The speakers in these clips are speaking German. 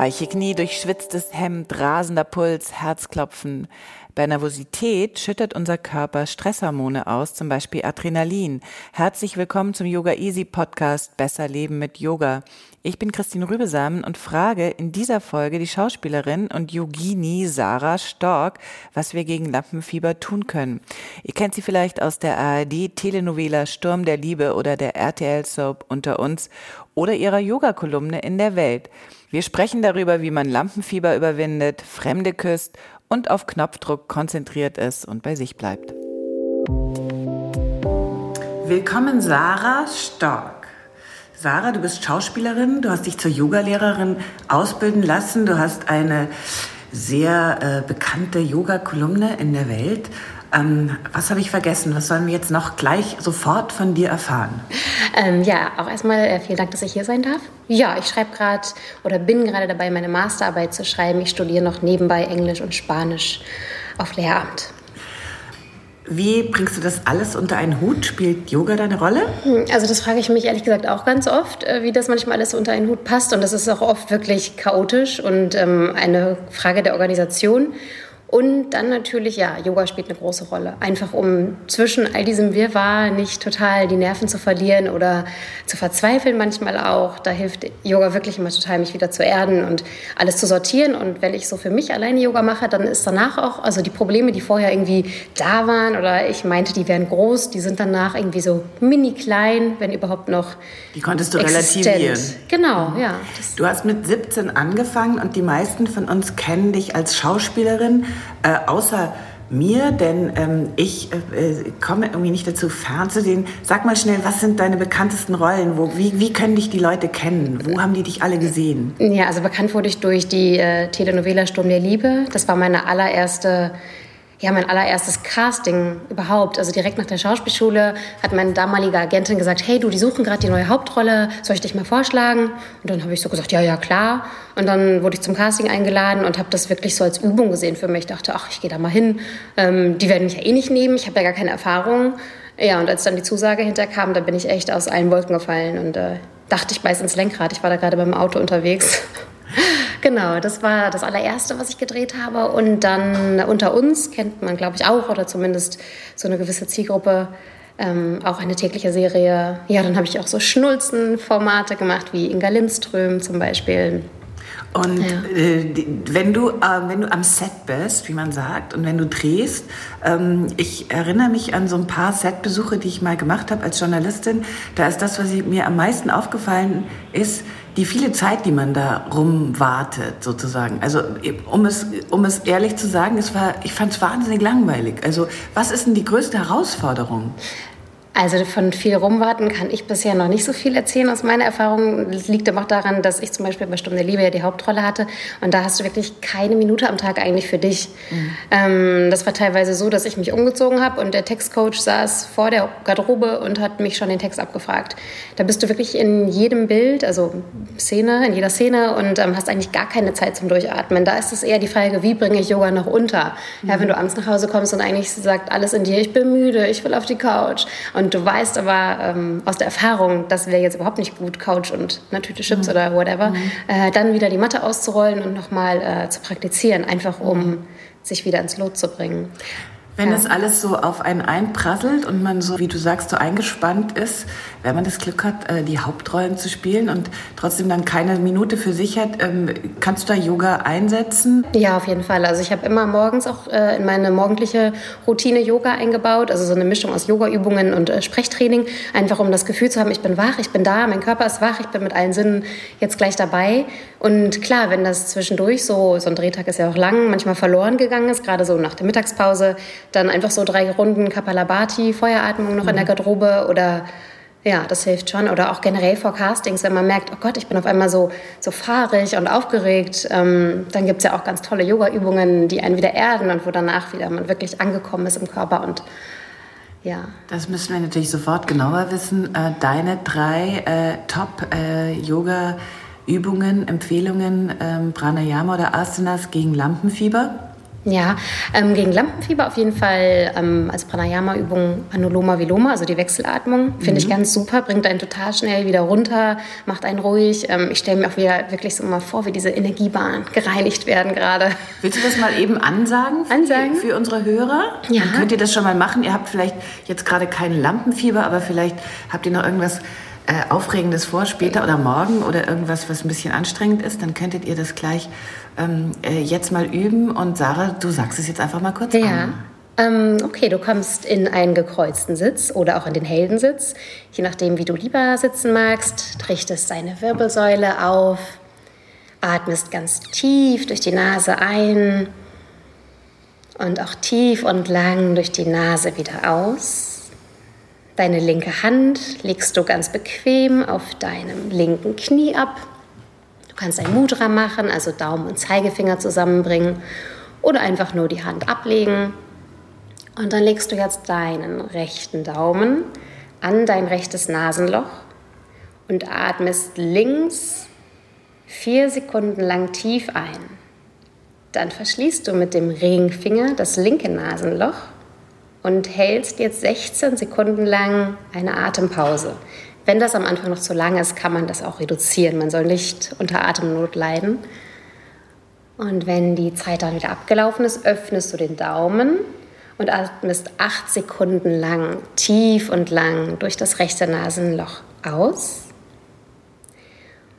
Weiche Knie, durchschwitztes Hemd, rasender Puls, Herzklopfen. Bei Nervosität schüttet unser Körper Stresshormone aus, zum Beispiel Adrenalin. Herzlich willkommen zum Yoga Easy Podcast Besser Leben mit Yoga. Ich bin Christine Rübesamen und frage in dieser Folge die Schauspielerin und Yogini Sarah Stork, was wir gegen Lampenfieber tun können. Ihr kennt sie vielleicht aus der ARD Telenovela Sturm der Liebe oder der RTL Soap Unter uns oder ihrer Yoga-Kolumne in der Welt. Wir sprechen darüber, wie man Lampenfieber überwindet, Fremde küsst und auf Knopfdruck konzentriert ist und bei sich bleibt. Willkommen Sarah Stork. Sarah, du bist Schauspielerin, du hast dich zur Yogalehrerin ausbilden lassen, du hast eine sehr äh, bekannte Yoga-Kolumne in der Welt ähm, was habe ich vergessen? Was sollen wir jetzt noch gleich sofort von dir erfahren? Ähm, ja, auch erstmal äh, vielen Dank, dass ich hier sein darf. Ja, ich schreibe gerade oder bin gerade dabei, meine Masterarbeit zu schreiben. Ich studiere noch nebenbei Englisch und Spanisch auf Lehramt. Wie bringst du das alles unter einen Hut? Spielt Yoga deine Rolle? Hm, also das frage ich mich ehrlich gesagt auch ganz oft, äh, wie das manchmal alles unter einen Hut passt. Und das ist auch oft wirklich chaotisch und ähm, eine Frage der Organisation. Und dann natürlich, ja, Yoga spielt eine große Rolle. Einfach um zwischen all diesem Wirrwarr nicht total die Nerven zu verlieren oder zu verzweifeln manchmal auch. Da hilft Yoga wirklich immer total, mich wieder zu erden und alles zu sortieren. Und wenn ich so für mich alleine Yoga mache, dann ist danach auch, also die Probleme, die vorher irgendwie da waren oder ich meinte, die wären groß, die sind danach irgendwie so mini klein, wenn überhaupt noch. Die konntest du existent. relativieren. Genau, ja. Du hast mit 17 angefangen und die meisten von uns kennen dich als Schauspielerin äh, außer mir, denn ähm, ich äh, komme irgendwie nicht dazu, fernzusehen. Sag mal schnell, was sind deine bekanntesten Rollen? Wo, wie, wie können dich die Leute kennen? Wo haben die dich alle gesehen? Ja, also bekannt wurde ich durch die äh, Telenovela Sturm der Liebe. Das war meine allererste ja, mein allererstes Casting überhaupt. Also direkt nach der Schauspielschule hat meine damalige Agentin gesagt, hey, du, die suchen gerade die neue Hauptrolle, soll ich dich mal vorschlagen? Und dann habe ich so gesagt, ja, ja, klar. Und dann wurde ich zum Casting eingeladen und habe das wirklich so als Übung gesehen für mich. Ich dachte, ach, ich gehe da mal hin. Ähm, die werden mich ja eh nicht nehmen, ich habe ja gar keine Erfahrung. Ja, und als dann die Zusage hinterkam, da bin ich echt aus allen Wolken gefallen und äh, dachte, ich beiß ins Lenkrad. Ich war da gerade beim Auto unterwegs. Genau, das war das allererste, was ich gedreht habe. Und dann unter uns kennt man, glaube ich, auch, oder zumindest so eine gewisse Zielgruppe, ähm, auch eine tägliche Serie. Ja, dann habe ich auch so Schnulzen-Formate gemacht, wie Inga Lindström zum Beispiel. Und ja. äh, wenn, du, äh, wenn du am Set bist, wie man sagt, und wenn du drehst, ähm, ich erinnere mich an so ein paar Setbesuche, die ich mal gemacht habe als Journalistin. Da ist das, was mir am meisten aufgefallen ist, die viele Zeit, die man da rumwartet, sozusagen. Also um es, um es ehrlich zu sagen, es war, ich fand es wahnsinnig langweilig. Also was ist denn die größte Herausforderung? Also von viel rumwarten kann ich bisher noch nicht so viel erzählen aus meiner Erfahrung. Das liegt aber auch daran, dass ich zum Beispiel bei Stunde Liebe ja die Hauptrolle hatte und da hast du wirklich keine Minute am Tag eigentlich für dich. Mhm. Ähm, das war teilweise so, dass ich mich umgezogen habe und der Textcoach saß vor der Garderobe und hat mich schon den Text abgefragt. Da bist du wirklich in jedem Bild, also Szene, in jeder Szene und ähm, hast eigentlich gar keine Zeit zum Durchatmen. Da ist es eher die Frage, wie bringe ich Yoga noch unter? Mhm. Ja, wenn du abends nach Hause kommst und eigentlich sagt alles in dir, ich bin müde, ich will auf die Couch und und du weißt aber ähm, aus der Erfahrung, das wäre jetzt überhaupt nicht gut, Couch und eine Tüte Chips mhm. oder whatever, mhm. äh, dann wieder die Matte auszurollen und nochmal äh, zu praktizieren, einfach um sich wieder ins Lot zu bringen. Wenn ja. das alles so auf einen einprasselt und man so, wie du sagst, so eingespannt ist, wenn man das Glück hat, äh, die Hauptrollen zu spielen und trotzdem dann keine Minute für sich hat, ähm, kannst du da Yoga einsetzen? Ja, auf jeden Fall. Also ich habe immer morgens auch äh, in meine morgendliche Routine Yoga eingebaut, also so eine Mischung aus Yoga-Übungen und äh, Sprechtraining, einfach um das Gefühl zu haben, ich bin wach, ich bin da, mein Körper ist wach, ich bin mit allen Sinnen jetzt gleich dabei. Und klar, wenn das zwischendurch so, so ein Drehtag ist ja auch lang, manchmal verloren gegangen ist, gerade so nach der Mittagspause, dann einfach so drei Runden Kapalabhati, Feueratmung noch mhm. in der mhm. Garderobe oder ja, das hilft schon. Oder auch generell vor Castings, wenn man merkt, oh Gott, ich bin auf einmal so, so fahrig und aufgeregt. Ähm, dann gibt es ja auch ganz tolle Yoga-Übungen, die einen wieder erden und wo danach wieder man wirklich angekommen ist im Körper und ja. Das müssen wir natürlich sofort genauer wissen. Äh, deine drei äh, Top-Yoga-Übungen, äh, Empfehlungen, ähm, Pranayama oder Asanas gegen Lampenfieber? Ja, ähm, gegen Lampenfieber auf jeden Fall ähm, als Pranayama-Übung Anuloma Viloma, also die Wechselatmung, finde mhm. ich ganz super, bringt einen total schnell wieder runter, macht einen ruhig. Ähm, ich stelle mir auch wieder wirklich so mal vor, wie diese Energiebahnen gereinigt werden gerade. Willst du das mal eben ansagen? Für, ansagen? Für unsere Hörer? Ja. Dann könnt ihr das schon mal machen. Ihr habt vielleicht jetzt gerade kein Lampenfieber, aber vielleicht habt ihr noch irgendwas äh, Aufregendes vor, später oder morgen oder irgendwas, was ein bisschen anstrengend ist, dann könntet ihr das gleich ähm, äh, jetzt mal üben. Und Sarah, du sagst es jetzt einfach mal kurz ja. an. Ähm, okay, du kommst in einen gekreuzten Sitz oder auch in den Heldensitz. Je nachdem, wie du lieber sitzen magst, richtest deine Wirbelsäule auf, atmest ganz tief durch die Nase ein und auch tief und lang durch die Nase wieder aus. Deine linke Hand legst du ganz bequem auf deinem linken Knie ab kannst ein Mudra machen, also Daumen und Zeigefinger zusammenbringen oder einfach nur die Hand ablegen. Und dann legst du jetzt deinen rechten Daumen an dein rechtes Nasenloch und atmest links vier Sekunden lang tief ein. Dann verschließt du mit dem Ringfinger das linke Nasenloch und hältst jetzt 16 Sekunden lang eine Atempause. Wenn das am Anfang noch zu lang ist, kann man das auch reduzieren. Man soll nicht unter Atemnot leiden. Und wenn die Zeit dann wieder abgelaufen ist, öffnest du den Daumen und atmest acht Sekunden lang tief und lang durch das rechte Nasenloch aus.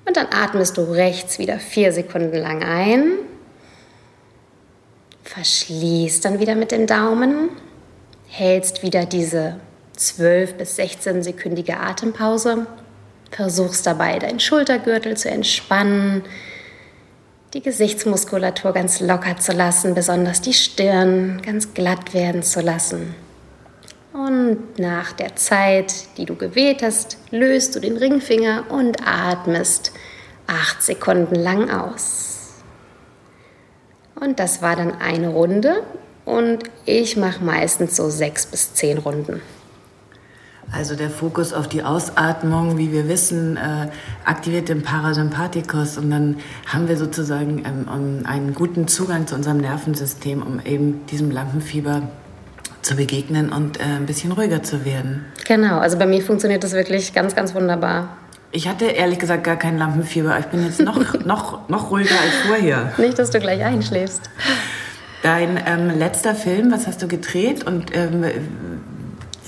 Und dann atmest du rechts wieder vier Sekunden lang ein. Verschließt dann wieder mit dem Daumen. Hältst wieder diese 12 bis 16 sekündige Atempause. Versuchst dabei, deinen Schultergürtel zu entspannen, die Gesichtsmuskulatur ganz locker zu lassen, besonders die Stirn ganz glatt werden zu lassen. Und nach der Zeit, die du gewählt hast, löst du den Ringfinger und atmest acht Sekunden lang aus. Und das war dann eine Runde und ich mache meistens so sechs bis zehn Runden. Also der Fokus auf die Ausatmung, wie wir wissen, äh, aktiviert den Parasympathikus und dann haben wir sozusagen ähm, einen guten Zugang zu unserem Nervensystem, um eben diesem Lampenfieber zu begegnen und äh, ein bisschen ruhiger zu werden. Genau, also bei mir funktioniert das wirklich ganz, ganz wunderbar. Ich hatte ehrlich gesagt gar kein Lampenfieber. Ich bin jetzt noch, noch, noch ruhiger als vorher. Nicht, dass du gleich einschläfst. Dein ähm, letzter Film, was hast du gedreht und ähm,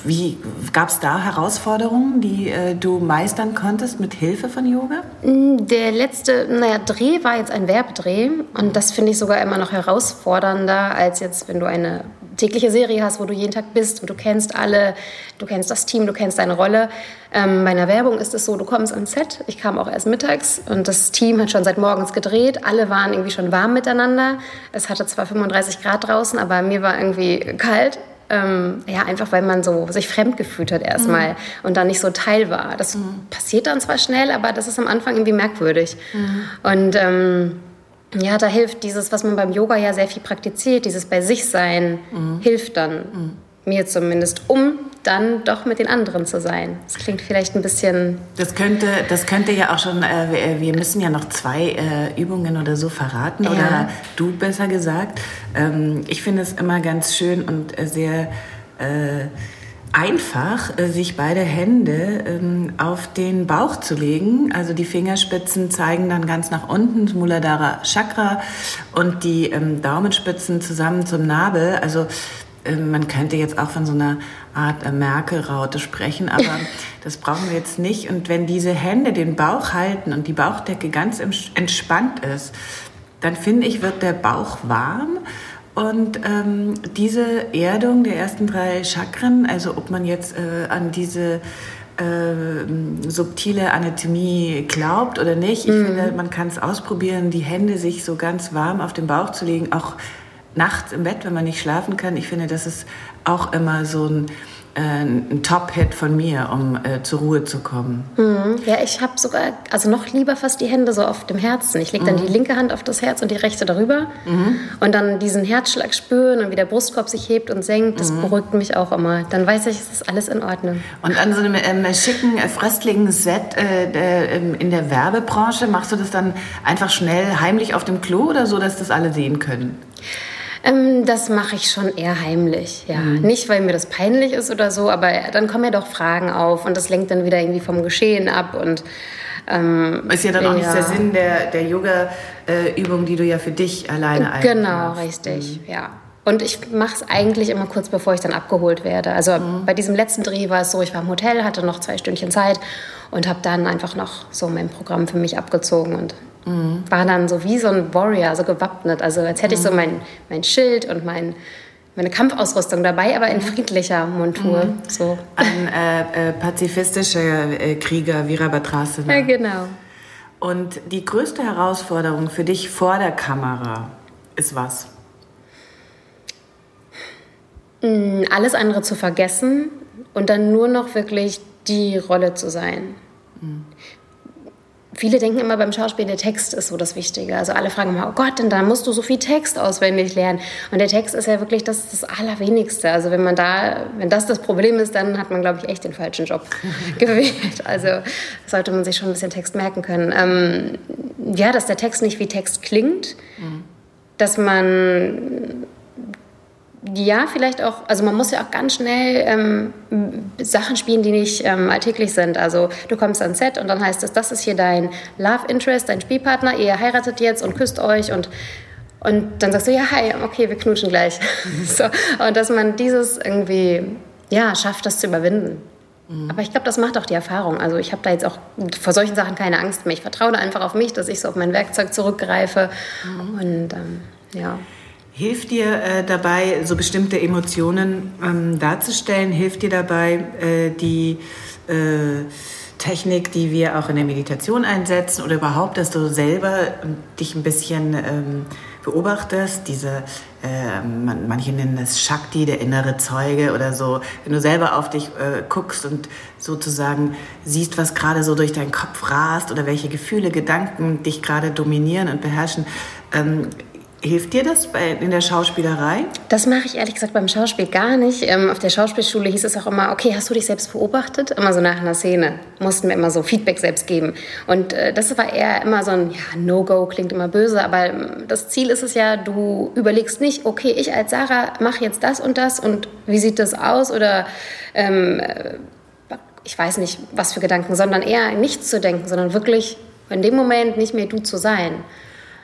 wie gab es da Herausforderungen, die äh, du meistern konntest mit Hilfe von Yoga? Mm, der letzte, naja, Dreh war jetzt ein Werbedreh und das finde ich sogar immer noch herausfordernder als jetzt, wenn du eine tägliche Serie hast, wo du jeden Tag bist und du kennst alle, du kennst das Team, du kennst deine Rolle. Ähm, bei einer Werbung ist es so, du kommst ans Set, ich kam auch erst mittags und das Team hat schon seit morgens gedreht, alle waren irgendwie schon warm miteinander. Es hatte zwar 35 Grad draußen, aber mir war irgendwie kalt ähm, ja, einfach weil man so sich fremd gefühlt hat erstmal mhm. und dann nicht so Teil war. Das mhm. passiert dann zwar schnell, aber das ist am Anfang irgendwie merkwürdig. Mhm. Und ähm, ja, da hilft dieses, was man beim Yoga ja sehr viel praktiziert, dieses bei sich sein, mhm. hilft dann. Mhm. Mir zumindest, um dann doch mit den anderen zu sein. Das klingt vielleicht ein bisschen. Das könnte, das könnte ja auch schon, äh, wir müssen ja noch zwei äh, Übungen oder so verraten, ja. oder du besser gesagt. Ähm, ich finde es immer ganz schön und äh, sehr äh, einfach, äh, sich beide Hände ähm, auf den Bauch zu legen. Also die Fingerspitzen zeigen dann ganz nach unten, das Muladhara Chakra, und die ähm, Daumenspitzen zusammen zum Nabel. Also äh, man könnte jetzt auch von so einer Art äh, Merkel-Raute sprechen, aber das brauchen wir jetzt nicht. Und wenn diese Hände den Bauch halten und die Bauchdecke ganz entspannt ist, dann finde ich, wird der Bauch warm. Und ähm, diese Erdung der ersten drei Chakren, also ob man jetzt äh, an diese äh, subtile Anatomie glaubt oder nicht, ich mhm. finde, man kann es ausprobieren, die Hände sich so ganz warm auf den Bauch zu legen, auch nachts im Bett, wenn man nicht schlafen kann. Ich finde, das ist auch immer so ein ein Top-Hit von mir, um äh, zur Ruhe zu kommen. Mhm. Ja, ich habe sogar, also noch lieber fast die Hände so auf dem Herzen. Ich lege dann mhm. die linke Hand auf das Herz und die rechte darüber mhm. und dann diesen Herzschlag spüren und wie der Brustkorb sich hebt und senkt. Das mhm. beruhigt mich auch immer. Dann weiß ich, es ist alles in Ordnung. Und an so einem ähm, schicken, äh, fröstlichen Set äh, ähm, in der Werbebranche machst du das dann einfach schnell heimlich auf dem Klo oder so, dass das alle sehen können? Ähm, das mache ich schon eher heimlich, ja. Mhm. Nicht, weil mir das peinlich ist oder so, aber dann kommen ja doch Fragen auf und das lenkt dann wieder irgendwie vom Geschehen ab und ähm, ist ja dann auch ja. nicht der Sinn der, der Yoga-Übung, die du ja für dich alleine eigentlich Genau, richtig, mhm. ja. Und ich mache es eigentlich immer kurz bevor ich dann abgeholt werde. Also mhm. bei diesem letzten Dreh war es so, ich war im Hotel, hatte noch zwei Stündchen Zeit und habe dann einfach noch so mein Programm für mich abgezogen und Mhm. War dann so wie so ein Warrior, so gewappnet. Also als hätte ich so mhm. mein, mein Schild und mein, meine Kampfausrüstung dabei, aber in mhm. friedlicher Montur. Mhm. So. Ein äh, äh, pazifistischer äh, Krieger, Virabhadrasana. Ja, genau. Und die größte Herausforderung für dich vor der Kamera ist was? Mm, alles andere zu vergessen und dann nur noch wirklich die Rolle zu sein. Mhm viele denken immer beim Schauspiel, der Text ist so das Wichtige. Also alle fragen immer, oh Gott, denn da musst du so viel Text auswendig lernen. Und der Text ist ja wirklich das, das Allerwenigste. Also wenn man da, wenn das das Problem ist, dann hat man, glaube ich, echt den falschen Job gewählt. Also sollte man sich schon ein bisschen Text merken können. Ähm, ja, dass der Text nicht wie Text klingt, mhm. dass man ja, vielleicht auch, also man muss ja auch ganz schnell ähm, Sachen spielen, die nicht ähm, alltäglich sind. Also du kommst ans Set und dann heißt es, das ist hier dein Love Interest, dein Spielpartner, ihr heiratet jetzt und küsst euch und und dann sagst du, ja, hi, okay, wir knutschen gleich. so, und dass man dieses irgendwie, ja, schafft, das zu überwinden. Mhm. Aber ich glaube, das macht auch die Erfahrung. Also ich habe da jetzt auch vor solchen Sachen keine Angst mehr. Ich vertraue da einfach auf mich, dass ich so auf mein Werkzeug zurückgreife. Mhm. Und ähm, ja. Hilft dir äh, dabei, so bestimmte Emotionen ähm, darzustellen? Hilft dir dabei, äh, die äh, Technik, die wir auch in der Meditation einsetzen oder überhaupt, dass du selber ähm, dich ein bisschen ähm, beobachtest? Diese, ähm, manche nennen das Shakti, der innere Zeuge oder so. Wenn du selber auf dich äh, guckst und sozusagen siehst, was gerade so durch deinen Kopf rast oder welche Gefühle, Gedanken dich gerade dominieren und beherrschen, ähm, Hilft dir das bei, in der Schauspielerei? Das mache ich ehrlich gesagt beim Schauspiel gar nicht. Ähm, auf der Schauspielschule hieß es auch immer, okay, hast du dich selbst beobachtet? Immer so nach einer Szene mussten wir immer so Feedback selbst geben. Und äh, das war eher immer so ein, ja, No-Go klingt immer böse, aber ähm, das Ziel ist es ja, du überlegst nicht, okay, ich als Sarah mache jetzt das und das und wie sieht das aus? Oder ähm, äh, ich weiß nicht, was für Gedanken, sondern eher nichts zu denken, sondern wirklich in dem Moment nicht mehr du zu sein.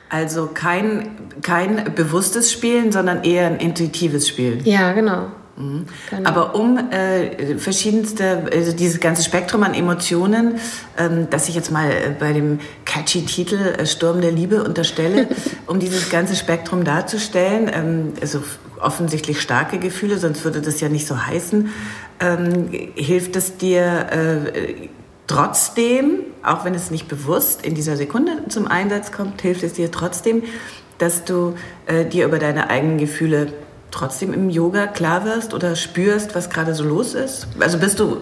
Also kein, kein bewusstes Spielen, sondern eher ein intuitives Spielen. Ja, genau. Mhm. Genau. Aber um äh, verschiedenste, also dieses ganze Spektrum an Emotionen, ähm, das ich jetzt mal äh, bei dem catchy Titel äh, Sturm der Liebe unterstelle, um dieses ganze Spektrum darzustellen, ähm, also offensichtlich starke Gefühle, sonst würde das ja nicht so heißen, ähm, hilft es dir äh, trotzdem, auch wenn es nicht bewusst in dieser Sekunde zum Einsatz kommt, hilft es dir trotzdem, dass du äh, dir über deine eigenen Gefühle trotzdem im Yoga klar wirst oder spürst, was gerade so los ist? Also bist du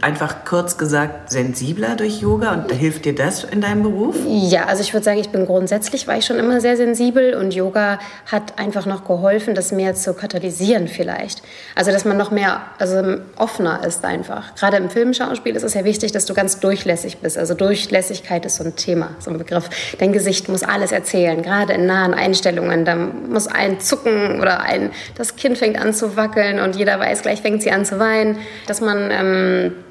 einfach kurz gesagt sensibler durch Yoga und hilft dir das in deinem Beruf? Ja, also ich würde sagen, ich bin grundsätzlich war ich schon immer sehr sensibel und Yoga hat einfach noch geholfen, das mehr zu katalysieren vielleicht. Also dass man noch mehr also offener ist einfach. Gerade im Filmschauspiel ist es ja wichtig, dass du ganz durchlässig bist. Also Durchlässigkeit ist so ein Thema, so ein Begriff. Dein Gesicht muss alles erzählen, gerade in nahen Einstellungen. Da muss ein zucken oder ein das Kind fängt an zu wackeln und jeder weiß, gleich fängt sie an zu weinen, dass man ähm, um,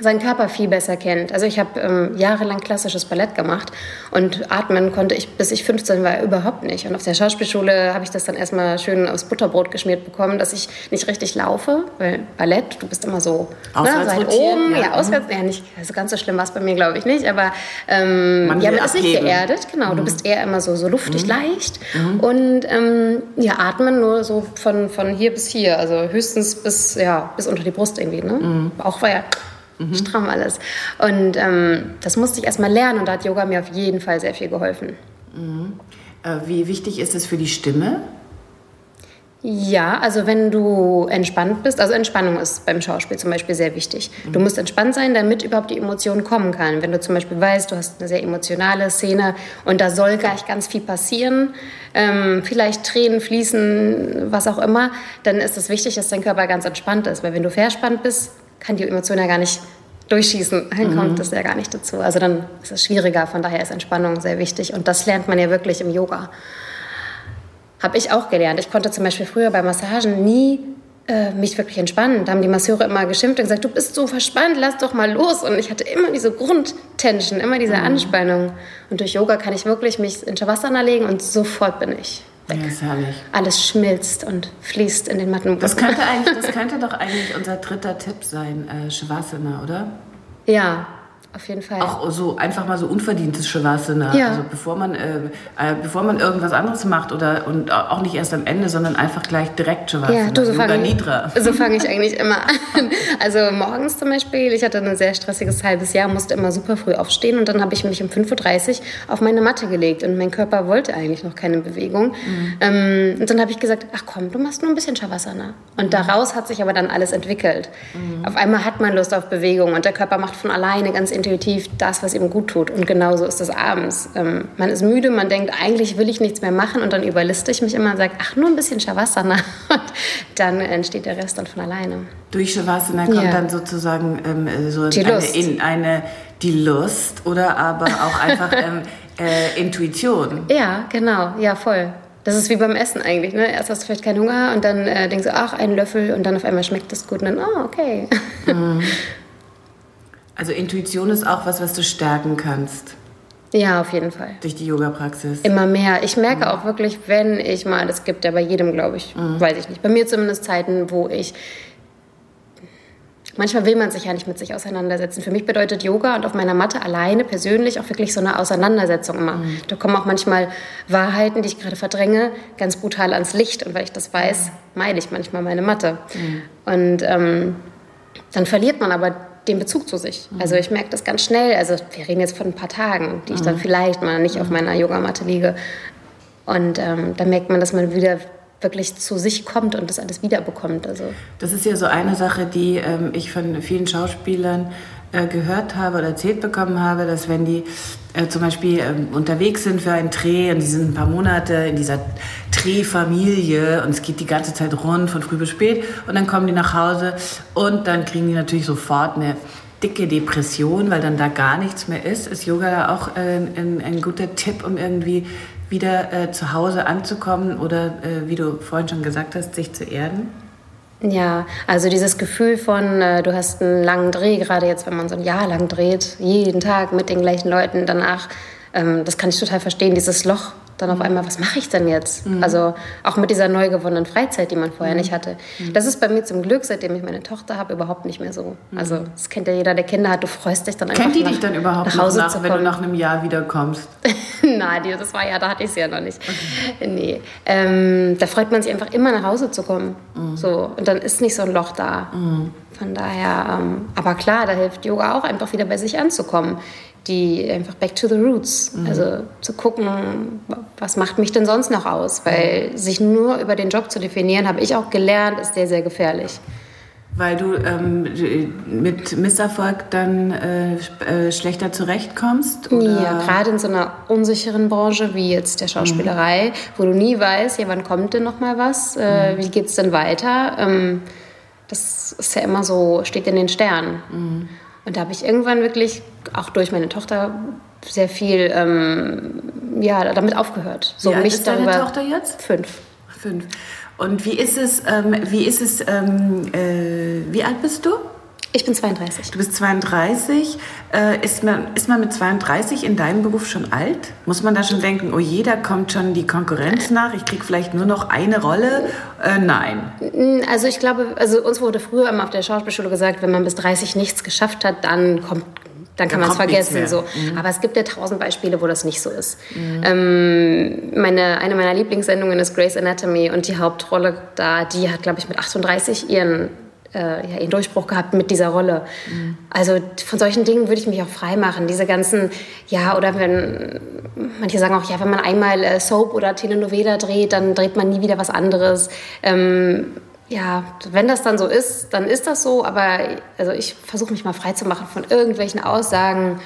seinen Körper viel besser kennt. Also ich habe ähm, jahrelang klassisches Ballett gemacht und atmen konnte ich, bis ich 15 war, überhaupt nicht. Und auf der Schauspielschule habe ich das dann erstmal schön aufs Butterbrot geschmiert bekommen, dass ich nicht richtig laufe, weil Ballett, du bist immer so ne, seit oben, ja, ja auswärts, ja nicht, also ganz so schlimm war es bei mir, glaube ich nicht, aber ähm, man, ja, man ist nicht geerdet, genau, mhm. du bist eher immer so, so luftig, mhm. leicht mhm. und ähm, ja, atmen nur so von, von hier bis hier, also höchstens bis, ja, bis unter die Brust irgendwie, ne? Mhm. Auch war ja mhm. stramm alles. Und ähm, das musste ich erstmal lernen und da hat Yoga mir auf jeden Fall sehr viel geholfen. Mhm. Äh, wie wichtig ist es für die Stimme? Ja, also wenn du entspannt bist, also Entspannung ist beim Schauspiel zum Beispiel sehr wichtig. Du musst entspannt sein, damit überhaupt die Emotion kommen kann. Wenn du zum Beispiel weißt, du hast eine sehr emotionale Szene und da soll gleich ganz viel passieren, ähm, vielleicht Tränen fließen, was auch immer, dann ist es wichtig, dass dein Körper ganz entspannt ist. Weil wenn du verspannt bist, kann die Emotion ja gar nicht durchschießen, dann mhm. kommt das ja gar nicht dazu. Also dann ist es schwieriger, von daher ist Entspannung sehr wichtig und das lernt man ja wirklich im Yoga. Habe ich auch gelernt. Ich konnte zum Beispiel früher bei Massagen nie äh, mich wirklich entspannen. Da haben die Masseure immer geschimpft und gesagt, du bist so verspannt, lass doch mal los. Und ich hatte immer diese Grundtension, immer diese mhm. Anspannung. Und durch Yoga kann ich wirklich mich in Shavasana legen und sofort bin ich weg. Ja, ist herrlich. Alles schmilzt und fließt in den Mattenboden. Das könnte, eigentlich, das könnte doch eigentlich unser dritter Tipp sein, äh, Shavasana, oder? Ja, auf jeden Fall. Auch so einfach mal so unverdientes Shavasana. Ja. Also bevor man, äh, äh, bevor man irgendwas anderes macht oder und auch nicht erst am Ende, sondern einfach gleich direkt Shavasana. Ja, du, so fange ich, so fang ich eigentlich immer an. Also morgens zum Beispiel, ich hatte ein sehr stressiges halbes Jahr, musste immer super früh aufstehen und dann habe ich mich um 5.30 Uhr auf meine Matte gelegt und mein Körper wollte eigentlich noch keine Bewegung. Mhm. Ähm, und dann habe ich gesagt, ach komm, du machst nur ein bisschen Shavasana. Und mhm. daraus hat sich aber dann alles entwickelt. Mhm. Auf einmal hat man Lust auf Bewegung und der Körper macht von alleine ganz intuitiv das, was ihm gut tut. Und genauso ist es abends. Ähm, man ist müde, man denkt, eigentlich will ich nichts mehr machen und dann überliste ich mich immer und sage, ach, nur ein bisschen Shavasana. Und dann entsteht der Rest dann von alleine. Durch Shavasana kommt ja. dann sozusagen ähm, so die eine, Lust. In eine, die Lust oder aber auch einfach ähm, äh, Intuition. Ja, genau, ja, voll. Das ist wie beim Essen eigentlich. Ne? Erst hast du vielleicht keinen Hunger und dann äh, denkst du, ach, einen Löffel und dann auf einmal schmeckt das gut und dann, oh, okay. Mhm. Also Intuition ist auch was, was du stärken kannst. Ja, auf jeden Fall. Durch die Yoga-Praxis. Immer mehr. Ich merke mhm. auch wirklich, wenn ich mal, das gibt ja bei jedem, glaube ich, mhm. weiß ich nicht. Bei mir zumindest Zeiten, wo ich Manchmal will man sich ja nicht mit sich auseinandersetzen. Für mich bedeutet Yoga und auf meiner Matte alleine persönlich auch wirklich so eine Auseinandersetzung immer. Mhm. Da kommen auch manchmal Wahrheiten, die ich gerade verdränge, ganz brutal ans Licht. Und weil ich das weiß, meide ich manchmal meine Matte. Mhm. Und ähm, dann verliert man aber den Bezug zu sich. Mhm. Also ich merke das ganz schnell. Also wir reden jetzt von ein paar Tagen, die ich dann mhm. vielleicht mal nicht auf mhm. meiner Yogamatte liege. Und ähm, dann merkt man, dass man wieder wirklich zu sich kommt und das alles wiederbekommt. Also. Das ist ja so eine Sache, die ähm, ich von vielen Schauspielern äh, gehört habe oder erzählt bekommen habe, dass wenn die äh, zum Beispiel äh, unterwegs sind für einen Dreh und die sind ein paar Monate in dieser Drehfamilie und es geht die ganze Zeit rund von früh bis spät und dann kommen die nach Hause und dann kriegen die natürlich sofort eine dicke Depression, weil dann da gar nichts mehr ist. Ist Yoga da auch äh, ein, ein guter Tipp, um irgendwie wieder äh, zu Hause anzukommen oder, äh, wie du vorhin schon gesagt hast, sich zu erden? Ja, also dieses Gefühl von, äh, du hast einen langen Dreh, gerade jetzt, wenn man so ein Jahr lang dreht, jeden Tag mit den gleichen Leuten, danach, ähm, das kann ich total verstehen, dieses Loch, dann auf mhm. einmal, was mache ich denn jetzt? Mhm. Also auch mit dieser neu gewonnenen Freizeit, die man vorher mhm. nicht hatte. Mhm. Das ist bei mir zum Glück, seitdem ich meine Tochter habe, überhaupt nicht mehr so. Mhm. Also das kennt ja jeder, der Kinder hat. Du freust dich dann einfach Kennt die nach, dich dann überhaupt nach Hause nach, wenn du nach einem Jahr wiederkommst? Nein, das war ja, da hatte ich sie ja noch nicht. Okay. Nee. Ähm, da freut man sich einfach immer nach Hause zu kommen. So. Und dann ist nicht so ein Loch da. Von daher, ähm, aber klar, da hilft Yoga auch einfach wieder bei sich anzukommen die einfach back to the roots. Mhm. Also zu gucken, was macht mich denn sonst noch aus? Weil mhm. sich nur über den Job zu definieren, habe ich auch gelernt, ist sehr, sehr gefährlich. Weil du ähm, mit Misserfolg dann äh, äh, schlechter zurechtkommst? Oder? Ja, gerade in so einer unsicheren Branche wie jetzt der Schauspielerei, mhm. wo du nie weißt, ja, wann kommt denn noch mal was? Äh, mhm. Wie geht es denn weiter? Ähm, das ist ja immer so, steht in den Sternen. Mhm. Und da habe ich irgendwann wirklich, auch durch meine Tochter, sehr viel ähm, ja, damit aufgehört. So wie alt ist deine Tochter jetzt? Fünf. Fünf. Und wie ist es, ähm, wie ist es, ähm, äh, wie alt bist du? Ich bin 32. Du bist 32. Äh, ist, man, ist man mit 32 in deinem Beruf schon alt? Muss man da schon denken, oh je, da kommt schon die Konkurrenz nach, ich kriege vielleicht nur noch eine Rolle? Äh, nein. Also ich glaube, also uns wurde früher immer auf der Schauspielschule gesagt, wenn man bis 30 nichts geschafft hat, dann kommt dann kann man es vergessen. So. Mhm. Aber es gibt ja tausend Beispiele, wo das nicht so ist. Mhm. Ähm, meine, eine meiner Lieblingssendungen ist Grey's Anatomy und die Hauptrolle da, die hat, glaube ich, mit 38 ihren, äh, ja, ihren Durchbruch gehabt mit dieser Rolle. Mhm. Also von solchen Dingen würde ich mich auch frei machen. Diese ganzen, ja, oder wenn, manche sagen auch, ja, wenn man einmal äh, Soap oder Telenovela dreht, dann dreht man nie wieder was anderes. Ähm, ja, wenn das dann so ist, dann ist das so. Aber also ich versuche mich mal frei zu machen von irgendwelchen Aussagen.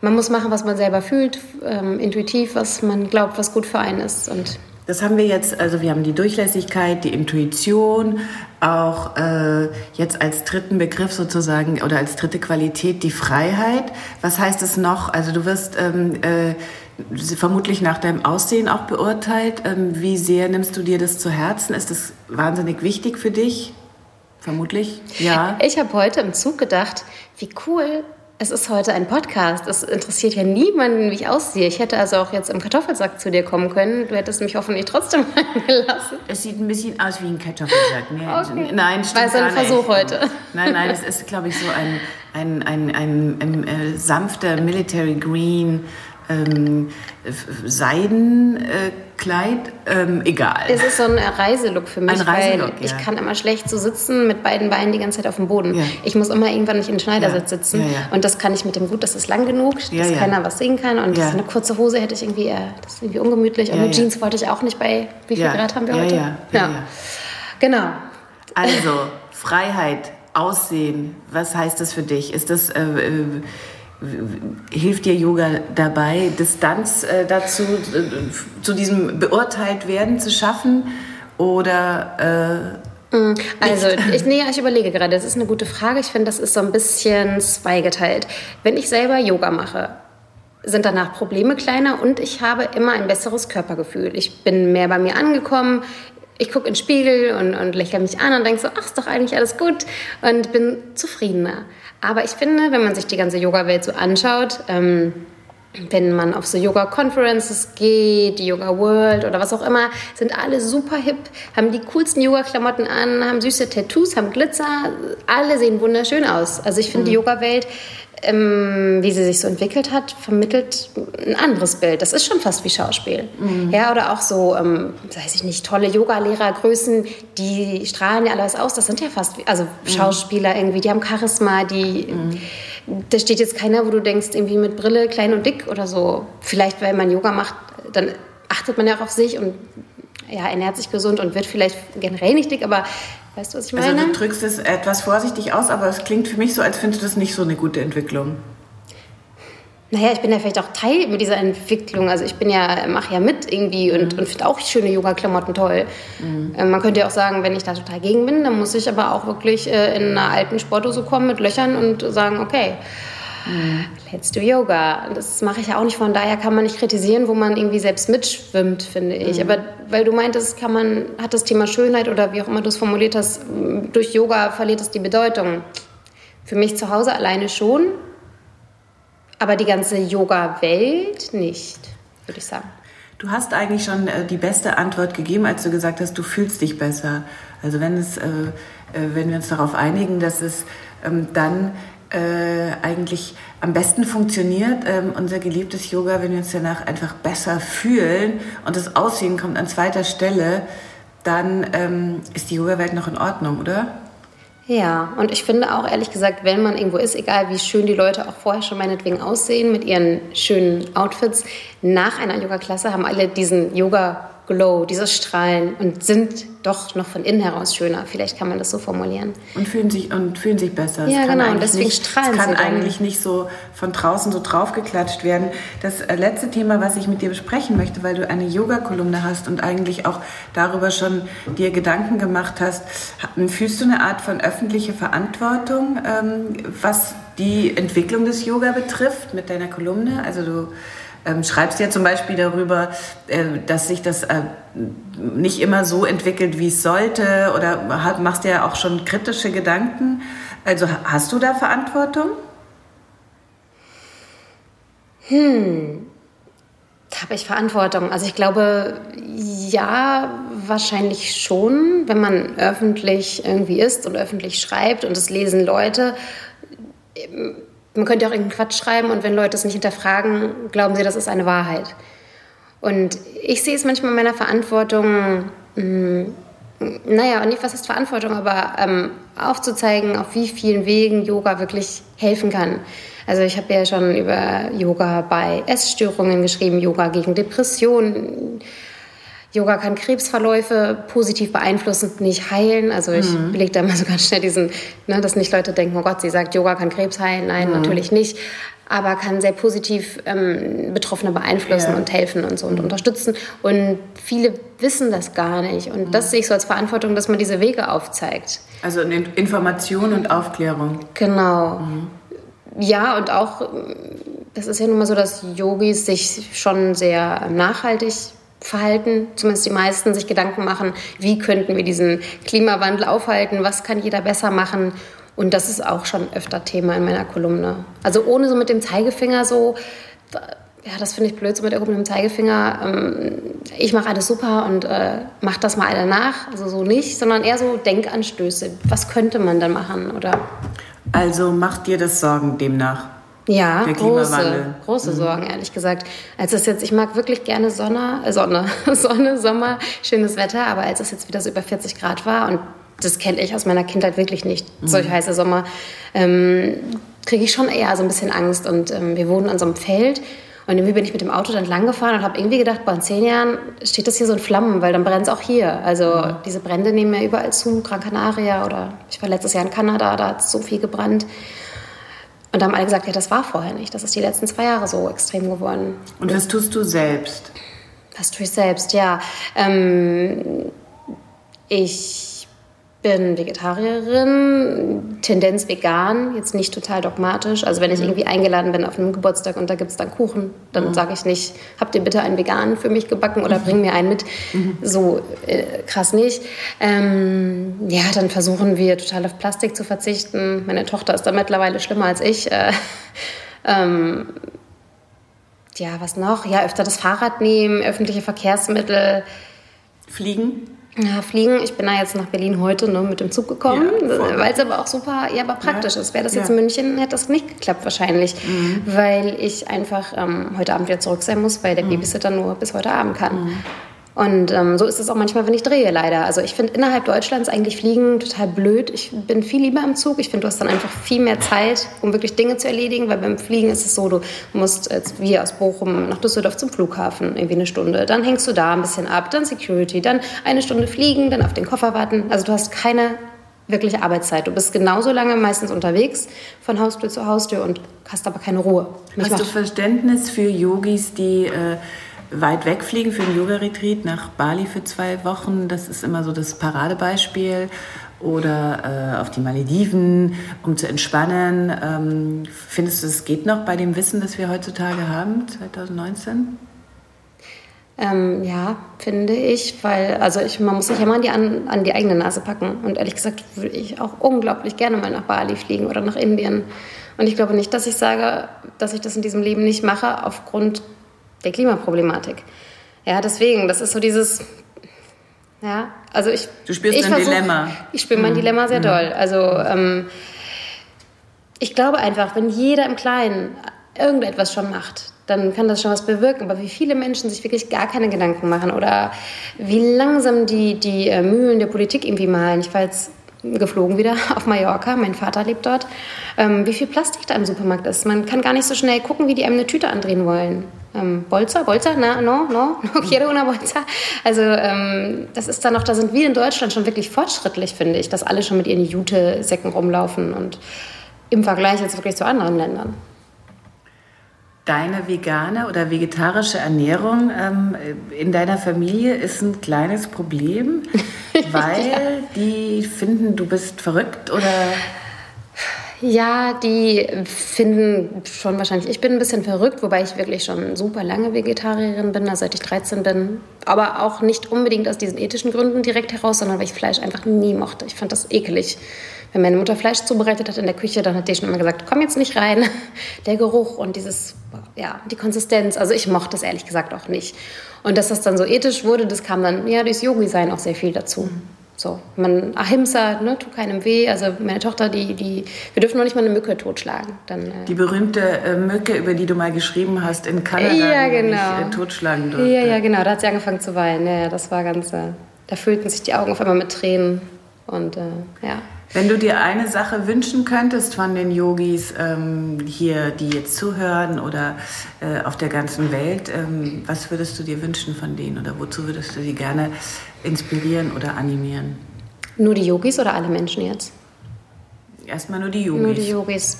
Man muss machen, was man selber fühlt, ähm, intuitiv, was man glaubt, was gut für einen ist. Und das haben wir jetzt, also wir haben die Durchlässigkeit, die Intuition, auch äh, jetzt als dritten Begriff sozusagen oder als dritte Qualität die Freiheit. Was heißt es noch? Also du wirst ähm, äh, vermutlich nach deinem Aussehen auch beurteilt. Ähm, wie sehr nimmst du dir das zu Herzen? Ist das wahnsinnig wichtig für dich? Vermutlich, ja. Ich habe heute im Zug gedacht, wie cool, es ist heute ein Podcast. Es interessiert ja niemanden, wie ich aussehe. Ich hätte also auch jetzt im Kartoffelsack zu dir kommen können. Du hättest mich hoffentlich trotzdem reingelassen. Es sieht ein bisschen aus wie ein Kartoffelsack. Nee, okay. Nein, stimmt War so ein Versuch heute. Nein, nein, es ist, glaube ich, so ein, ein, ein, ein, ein, äh, sanfter Military Green ähm, Seidenkleid, ähm, egal. Es ist so ein Reiselook für mich, ein Reiselook, weil ich kann immer schlecht so sitzen mit beiden Beinen die ganze Zeit auf dem Boden. Ja. Ich muss immer irgendwann nicht in den Schneidersitz sitzen. Ja, und das kann ich mit dem gut, das ist lang genug, dass keiner was sehen kann. Und eine kurze Hose hätte ich irgendwie, äh, das ist irgendwie ungemütlich. Und eine Jeans wollte ich auch nicht bei, wie viel Grad haben wir heute? Ja, ja, Genau. Also, Freiheit, Aussehen, was heißt das für dich? Ist das... Äh, äh, hilft dir Yoga dabei, Distanz äh, dazu, äh, zu diesem beurteilt werden zu schaffen? Oder äh, mm, also ich, nee, ich überlege gerade, das ist eine gute Frage. Ich finde, das ist so ein bisschen zweigeteilt. Wenn ich selber Yoga mache, sind danach Probleme kleiner und ich habe immer ein besseres Körpergefühl. Ich bin mehr bei mir angekommen. Ich gucke in den Spiegel und, und lächle mich an und denke so, ach, ist doch eigentlich alles gut und bin zufriedener. Aber ich finde, wenn man sich die ganze Yoga-Welt so anschaut, ähm, wenn man auf so Yoga-Conferences geht, die Yoga World oder was auch immer, sind alle super hip, haben die coolsten Yoga-Klamotten an, haben süße Tattoos, haben Glitzer, alle sehen wunderschön aus. Also ich finde, mhm. die Yoga-Welt ähm, wie sie sich so entwickelt hat, vermittelt ein anderes Bild. Das ist schon fast wie Schauspiel. Mhm. Ja, oder auch so, ähm, weiß ich nicht, tolle Yoga-Lehrergrößen, die strahlen ja alles aus. Das sind ja fast, wie, also mhm. Schauspieler irgendwie, die haben Charisma, die, mhm. da steht jetzt keiner, wo du denkst, irgendwie mit Brille, klein und dick oder so. Vielleicht, weil man Yoga macht, dann achtet man ja auch auf sich und ja, ernährt sich gesund und wird vielleicht generell nicht dick, aber Weißt du, was ich meine? Also du drückst es etwas vorsichtig aus, aber es klingt für mich so, als findest du das nicht so eine gute Entwicklung. Naja, ich bin ja vielleicht auch Teil mit dieser Entwicklung. Also ich bin ja, mache ja mit irgendwie und, mhm. und finde auch schöne Yoga-Klamotten toll. Mhm. Ähm, man könnte ja auch sagen, wenn ich da total gegen bin, dann muss ich aber auch wirklich äh, in einer alten Sporthose kommen mit Löchern und sagen, okay, Mhm. Let's do Yoga. Das mache ich ja auch nicht. Von daher kann man nicht kritisieren, wo man irgendwie selbst mitschwimmt, finde ich. Mhm. Aber weil du meintest, kann man, hat das Thema Schönheit oder wie auch immer du es formuliert hast, durch Yoga verliert es die Bedeutung. Für mich zu Hause alleine schon, aber die ganze Yoga-Welt nicht, würde ich sagen. Du hast eigentlich schon äh, die beste Antwort gegeben, als du gesagt hast, du fühlst dich besser. Also wenn es, äh, äh wenn wir uns darauf einigen, dass es ähm, dann äh, eigentlich am besten funktioniert, ähm, unser geliebtes Yoga, wenn wir uns danach einfach besser fühlen und das Aussehen kommt an zweiter Stelle, dann ähm, ist die Yoga-Welt noch in Ordnung, oder? Ja, und ich finde auch ehrlich gesagt, wenn man irgendwo ist, egal wie schön die Leute auch vorher schon meinetwegen aussehen mit ihren schönen Outfits, nach einer Yoga-Klasse haben alle diesen Yoga Glow, dieses Strahlen und sind doch noch von innen heraus schöner. Vielleicht kann man das so formulieren. Und fühlen sich, und fühlen sich besser. Ja, genau. Und deswegen nicht, strahlen Es kann eigentlich nicht so von draußen so draufgeklatscht werden. Das äh, letzte Thema, was ich mit dir besprechen möchte, weil du eine Yoga-Kolumne hast und eigentlich auch darüber schon dir Gedanken gemacht hast, fühlst du eine Art von öffentlicher Verantwortung, ähm, was die Entwicklung des Yoga betrifft mit deiner Kolumne? Also du ähm, schreibst ja zum Beispiel darüber, äh, dass sich das äh, nicht immer so entwickelt, wie es sollte, oder hat, machst ja auch schon kritische Gedanken. Also hast du da Verantwortung? Hm, habe ich Verantwortung? Also ich glaube, ja, wahrscheinlich schon, wenn man öffentlich irgendwie ist und öffentlich schreibt und es lesen Leute. Man könnte auch irgendeinen Quatsch schreiben und wenn Leute es nicht hinterfragen, glauben sie, das ist eine Wahrheit. Und ich sehe es manchmal in meiner Verantwortung, mh, hm, naja, nicht was ist Verantwortung, aber ähm, aufzuzeigen, auf wie vielen Wegen Yoga wirklich helfen kann. Also ich habe ja schon über Yoga bei Essstörungen geschrieben, Yoga gegen Depressionen. Yoga kann Krebsverläufe positiv beeinflussen, nicht heilen. Also ich mhm. belege da immer so ganz schnell diesen, ne, dass nicht Leute denken, oh Gott, sie sagt, Yoga kann Krebs heilen. Nein, mhm. natürlich nicht. Aber kann sehr positiv ähm, Betroffene beeinflussen ja. und helfen und so und unterstützen. Und viele wissen das gar nicht. Und mhm. das sehe ich so als Verantwortung, dass man diese Wege aufzeigt. Also Information und Aufklärung. Genau. Mhm. Ja, und auch, das ist ja nun mal so, dass Yogis sich schon sehr nachhaltig verhalten, zumindest die meisten sich Gedanken machen, wie könnten wir diesen Klimawandel aufhalten, was kann jeder besser machen. Und das ist auch schon öfter Thema in meiner Kolumne. Also ohne so mit dem Zeigefinger so, ja, das finde ich blöd, so mit erhobenem Zeigefinger. Ähm, ich mache alles super und äh, mach das mal alle nach. Also so nicht, sondern eher so Denkanstöße. Was könnte man dann machen, oder? Also macht dir das Sorgen demnach? Ja, große, große mhm. Sorgen, ehrlich gesagt. Als es jetzt, ich mag wirklich gerne Sonne, äh Sonne, Sonne, Sommer, schönes Wetter, aber als es jetzt wieder so über 40 Grad war und das kenne ich aus meiner Kindheit wirklich nicht, mhm. solch heiße Sommer, ähm, kriege ich schon eher so ein bisschen Angst. Und ähm, wir wohnen an so einem Feld und irgendwie bin ich mit dem Auto dann lang gefahren und habe irgendwie gedacht, boah, in zehn Jahren steht das hier so in Flammen, weil dann brennt es auch hier. Also mhm. diese Brände nehmen ja überall zu, Gran Canaria oder ich war letztes Jahr in Kanada, da hat es so viel gebrannt. Und da haben alle gesagt, ja, das war vorher nicht. Das ist die letzten zwei Jahre so extrem geworden. Und was tust du selbst? Was tue ich selbst? Ja, ähm, ich bin Vegetarierin, Tendenz vegan, jetzt nicht total dogmatisch. Also wenn ich mhm. irgendwie eingeladen bin auf einem Geburtstag und da gibt es dann Kuchen, dann mhm. sage ich nicht, habt ihr bitte einen veganen für mich gebacken oder mhm. bring mir einen mit. Mhm. So äh, krass nicht. Ähm, ja, dann versuchen wir total auf Plastik zu verzichten. Meine Tochter ist da mittlerweile schlimmer als ich. Äh, ähm, ja, was noch? Ja, öfter das Fahrrad nehmen, öffentliche Verkehrsmittel. Fliegen? Ja, fliegen. Ich bin da jetzt nach Berlin heute ne, mit dem Zug gekommen, ja, weil es aber auch super, ja, aber praktisch ja. ist. Wäre das jetzt ja. in München, hätte das nicht geklappt wahrscheinlich, mhm. weil ich einfach ähm, heute Abend wieder zurück sein muss, weil der mhm. Babysitter nur bis heute Abend kann. Mhm. Und ähm, so ist es auch manchmal, wenn ich drehe, leider. Also ich finde innerhalb Deutschlands eigentlich Fliegen total blöd. Ich bin viel lieber im Zug. Ich finde, du hast dann einfach viel mehr Zeit, um wirklich Dinge zu erledigen, weil beim Fliegen ist es so, du musst jetzt wie aus Bochum nach Düsseldorf zum Flughafen, irgendwie eine Stunde. Dann hängst du da ein bisschen ab, dann Security, dann eine Stunde fliegen, dann auf den Koffer warten. Also du hast keine wirkliche Arbeitszeit. Du bist genauso lange meistens unterwegs, von Haustür zu Haustür und hast aber keine Ruhe. Mich hast du Verständnis für Yogis, die... Äh weit wegfliegen für einen Yoga-Retreat nach Bali für zwei Wochen. Das ist immer so das Paradebeispiel. Oder äh, auf die Malediven, um zu entspannen. Ähm, findest du, es geht noch bei dem Wissen, das wir heutzutage haben, 2019? Ähm, ja, finde ich, weil also ich, man muss sich ja mal an die, an, an die eigene Nase packen. Und ehrlich gesagt würde ich auch unglaublich gerne mal nach Bali fliegen oder nach Indien. Und ich glaube nicht, dass ich sage, dass ich das in diesem Leben nicht mache, aufgrund der Klimaproblematik. Ja, deswegen, das ist so dieses, ja, also ich. Du spürst ich ein versuch, Dilemma. Ich spüre mein mhm. Dilemma sehr mhm. doll. Also, ähm, ich glaube einfach, wenn jeder im Kleinen irgendetwas schon macht, dann kann das schon was bewirken. Aber wie viele Menschen sich wirklich gar keine Gedanken machen oder wie langsam die, die äh, Mühlen der Politik irgendwie malen. Ich war jetzt geflogen wieder auf Mallorca. Mein Vater lebt dort. Ähm, wie viel Plastik da im Supermarkt ist. Man kann gar nicht so schnell gucken, wie die einem eine Tüte andrehen wollen. Ähm, Bolzer, Bolzer, na, no, no, no quiero una Bolzer. Also ähm, das ist dann noch, da sind wir in Deutschland schon wirklich fortschrittlich, finde ich, dass alle schon mit ihren Jute-Säcken rumlaufen und im Vergleich jetzt wirklich zu anderen Ländern. Deine vegane oder vegetarische Ernährung ähm, in deiner Familie ist ein kleines Problem, weil ja. die finden, du bist verrückt oder Ja, die finden schon wahrscheinlich, ich bin ein bisschen verrückt, wobei ich wirklich schon super lange Vegetarierin bin, also seit ich 13 bin. Aber auch nicht unbedingt aus diesen ethischen Gründen direkt heraus, sondern weil ich Fleisch einfach nie mochte. Ich fand das ekelig. Wenn meine Mutter Fleisch zubereitet hat in der Küche, dann hat die schon immer gesagt, komm jetzt nicht rein. Der Geruch und dieses, ja, die Konsistenz. Also ich mochte es ehrlich gesagt auch nicht. Und dass das dann so ethisch wurde, das kam dann ja durchs Yogi-Sein auch sehr viel dazu. So, man, Ahimsa, ne, tu keinem weh. Also meine Tochter, die, die, wir dürfen noch nicht mal eine Mücke totschlagen. Dann, äh die berühmte äh, Mücke, über die du mal geschrieben hast, in Kanada, ja, die genau. nicht äh, totschlagen durfte. Ja, ja, genau. Da hat sie angefangen zu weinen. Ja, das war ganz, äh, da füllten sich die Augen auf einmal mit Tränen. Und äh, ja. Wenn du dir eine Sache wünschen könntest von den Yogis ähm, hier, die jetzt zuhören oder äh, auf der ganzen Welt, ähm, was würdest du dir wünschen von denen oder wozu würdest du sie gerne inspirieren oder animieren? Nur die Yogis oder alle Menschen jetzt? Erstmal nur die Yogis. Nur die Yogis.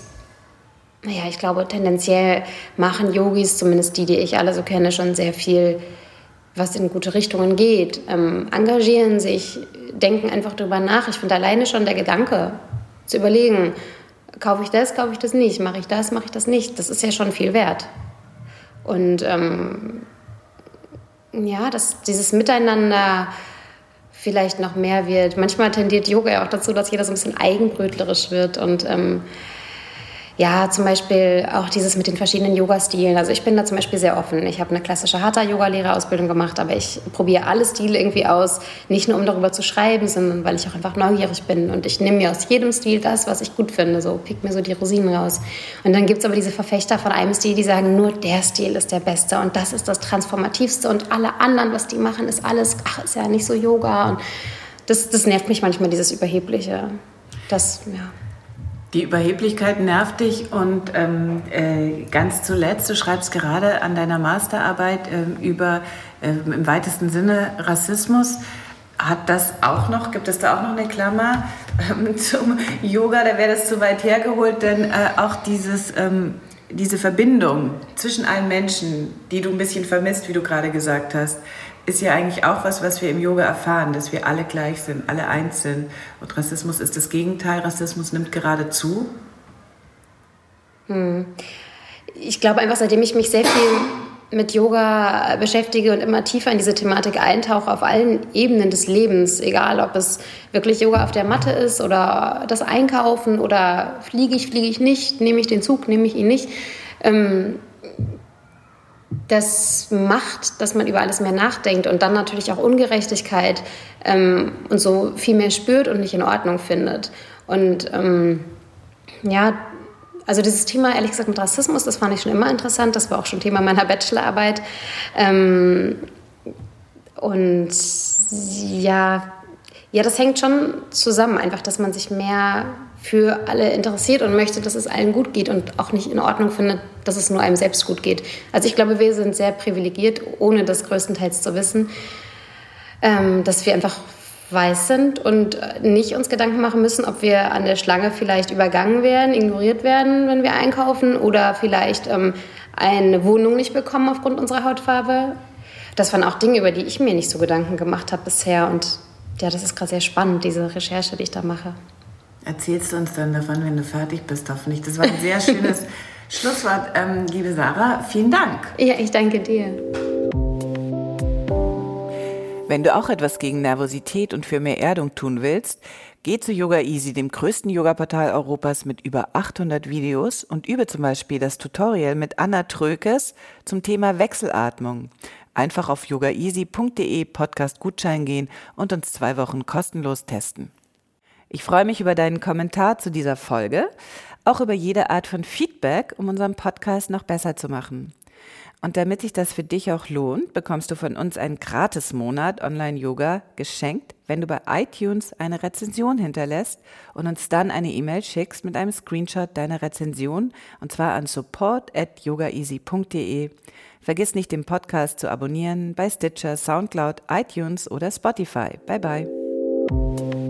Naja, ich glaube, tendenziell machen Yogis, zumindest die, die ich alle so kenne, schon sehr viel, was in gute Richtungen geht. Ähm, engagieren sich, denken einfach darüber nach. Ich finde alleine schon der Gedanke, zu überlegen, kaufe ich das, kaufe ich das nicht, mache ich das, mache ich das nicht, das ist ja schon viel wert. Und ähm, ja, dass dieses Miteinander vielleicht noch mehr wird. Manchmal tendiert Yoga ja auch dazu, dass jeder so ein bisschen eigenbrötlerisch wird und ähm, ja, zum Beispiel auch dieses mit den verschiedenen Yoga-Stilen. Also ich bin da zum Beispiel sehr offen. Ich habe eine klassische Hatha-Yoga-Lehrerausbildung gemacht, aber ich probiere alle Stile irgendwie aus. Nicht nur, um darüber zu schreiben, sondern weil ich auch einfach neugierig bin. Und ich nehme mir aus jedem Stil das, was ich gut finde. So pick mir so die Rosinen raus. Und dann gibt es aber diese Verfechter von einem Stil, die sagen, nur der Stil ist der beste und das ist das Transformativste und alle anderen, was die machen, ist alles, ach, ist ja nicht so Yoga. Und das, das nervt mich manchmal, dieses Überhebliche. Das, ja. Die Überheblichkeit nervt dich und ähm, äh, ganz zuletzt, du schreibst gerade an deiner Masterarbeit äh, über äh, im weitesten Sinne Rassismus. Hat das auch noch, gibt es da auch noch eine Klammer ähm, zum Yoga? Da wäre das zu weit hergeholt, denn äh, auch dieses, ähm, diese Verbindung zwischen allen Menschen, die du ein bisschen vermisst, wie du gerade gesagt hast, ist ja eigentlich auch was, was wir im Yoga erfahren, dass wir alle gleich sind, alle eins sind. Und Rassismus ist das Gegenteil. Rassismus nimmt gerade zu. Hm. Ich glaube einfach, seitdem ich mich sehr viel mit Yoga beschäftige und immer tiefer in diese Thematik eintauche, auf allen Ebenen des Lebens, egal ob es wirklich Yoga auf der Matte ist oder das Einkaufen oder fliege ich, fliege ich nicht, nehme ich den Zug, nehme ich ihn nicht. Ähm, das macht, dass man über alles mehr nachdenkt und dann natürlich auch Ungerechtigkeit ähm, und so viel mehr spürt und nicht in Ordnung findet. Und ähm, ja, also dieses Thema, ehrlich gesagt, mit Rassismus, das fand ich schon immer interessant. Das war auch schon Thema meiner Bachelorarbeit. Ähm, und ja, ja, das hängt schon zusammen, einfach, dass man sich mehr für alle interessiert und möchte, dass es allen gut geht und auch nicht in Ordnung findet, dass es nur einem selbst gut geht. Also ich glaube, wir sind sehr privilegiert, ohne das größtenteils zu wissen, ähm, dass wir einfach weiß sind und nicht uns Gedanken machen müssen, ob wir an der Schlange vielleicht übergangen werden, ignoriert werden, wenn wir einkaufen oder vielleicht ähm, eine Wohnung nicht bekommen aufgrund unserer Hautfarbe. Das waren auch Dinge, über die ich mir nicht so Gedanken gemacht habe bisher und ja, das ist gerade sehr spannend, diese Recherche, die ich da mache. Erzählst du uns dann davon, wenn du fertig bist, hoffentlich. Das war ein sehr schönes Schlusswort. Ähm, liebe Sarah, vielen Dank. Ja, ich danke dir. Wenn du auch etwas gegen Nervosität und für mehr Erdung tun willst, geh zu Yoga Easy, dem größten Yoga-Portal Europas mit über 800 Videos und übe zum Beispiel das Tutorial mit Anna Trökes zum Thema Wechselatmung. Einfach auf yogaeasy.de Podcast Gutschein gehen und uns zwei Wochen kostenlos testen. Ich freue mich über deinen Kommentar zu dieser Folge, auch über jede Art von Feedback, um unseren Podcast noch besser zu machen. Und damit sich das für dich auch lohnt, bekommst du von uns einen Gratis-Monat Online-Yoga geschenkt, wenn du bei iTunes eine Rezension hinterlässt und uns dann eine E-Mail schickst mit einem Screenshot deiner Rezension und zwar an support at yogaeasy.de. Vergiss nicht, den Podcast zu abonnieren bei Stitcher, Soundcloud, iTunes oder Spotify. Bye bye.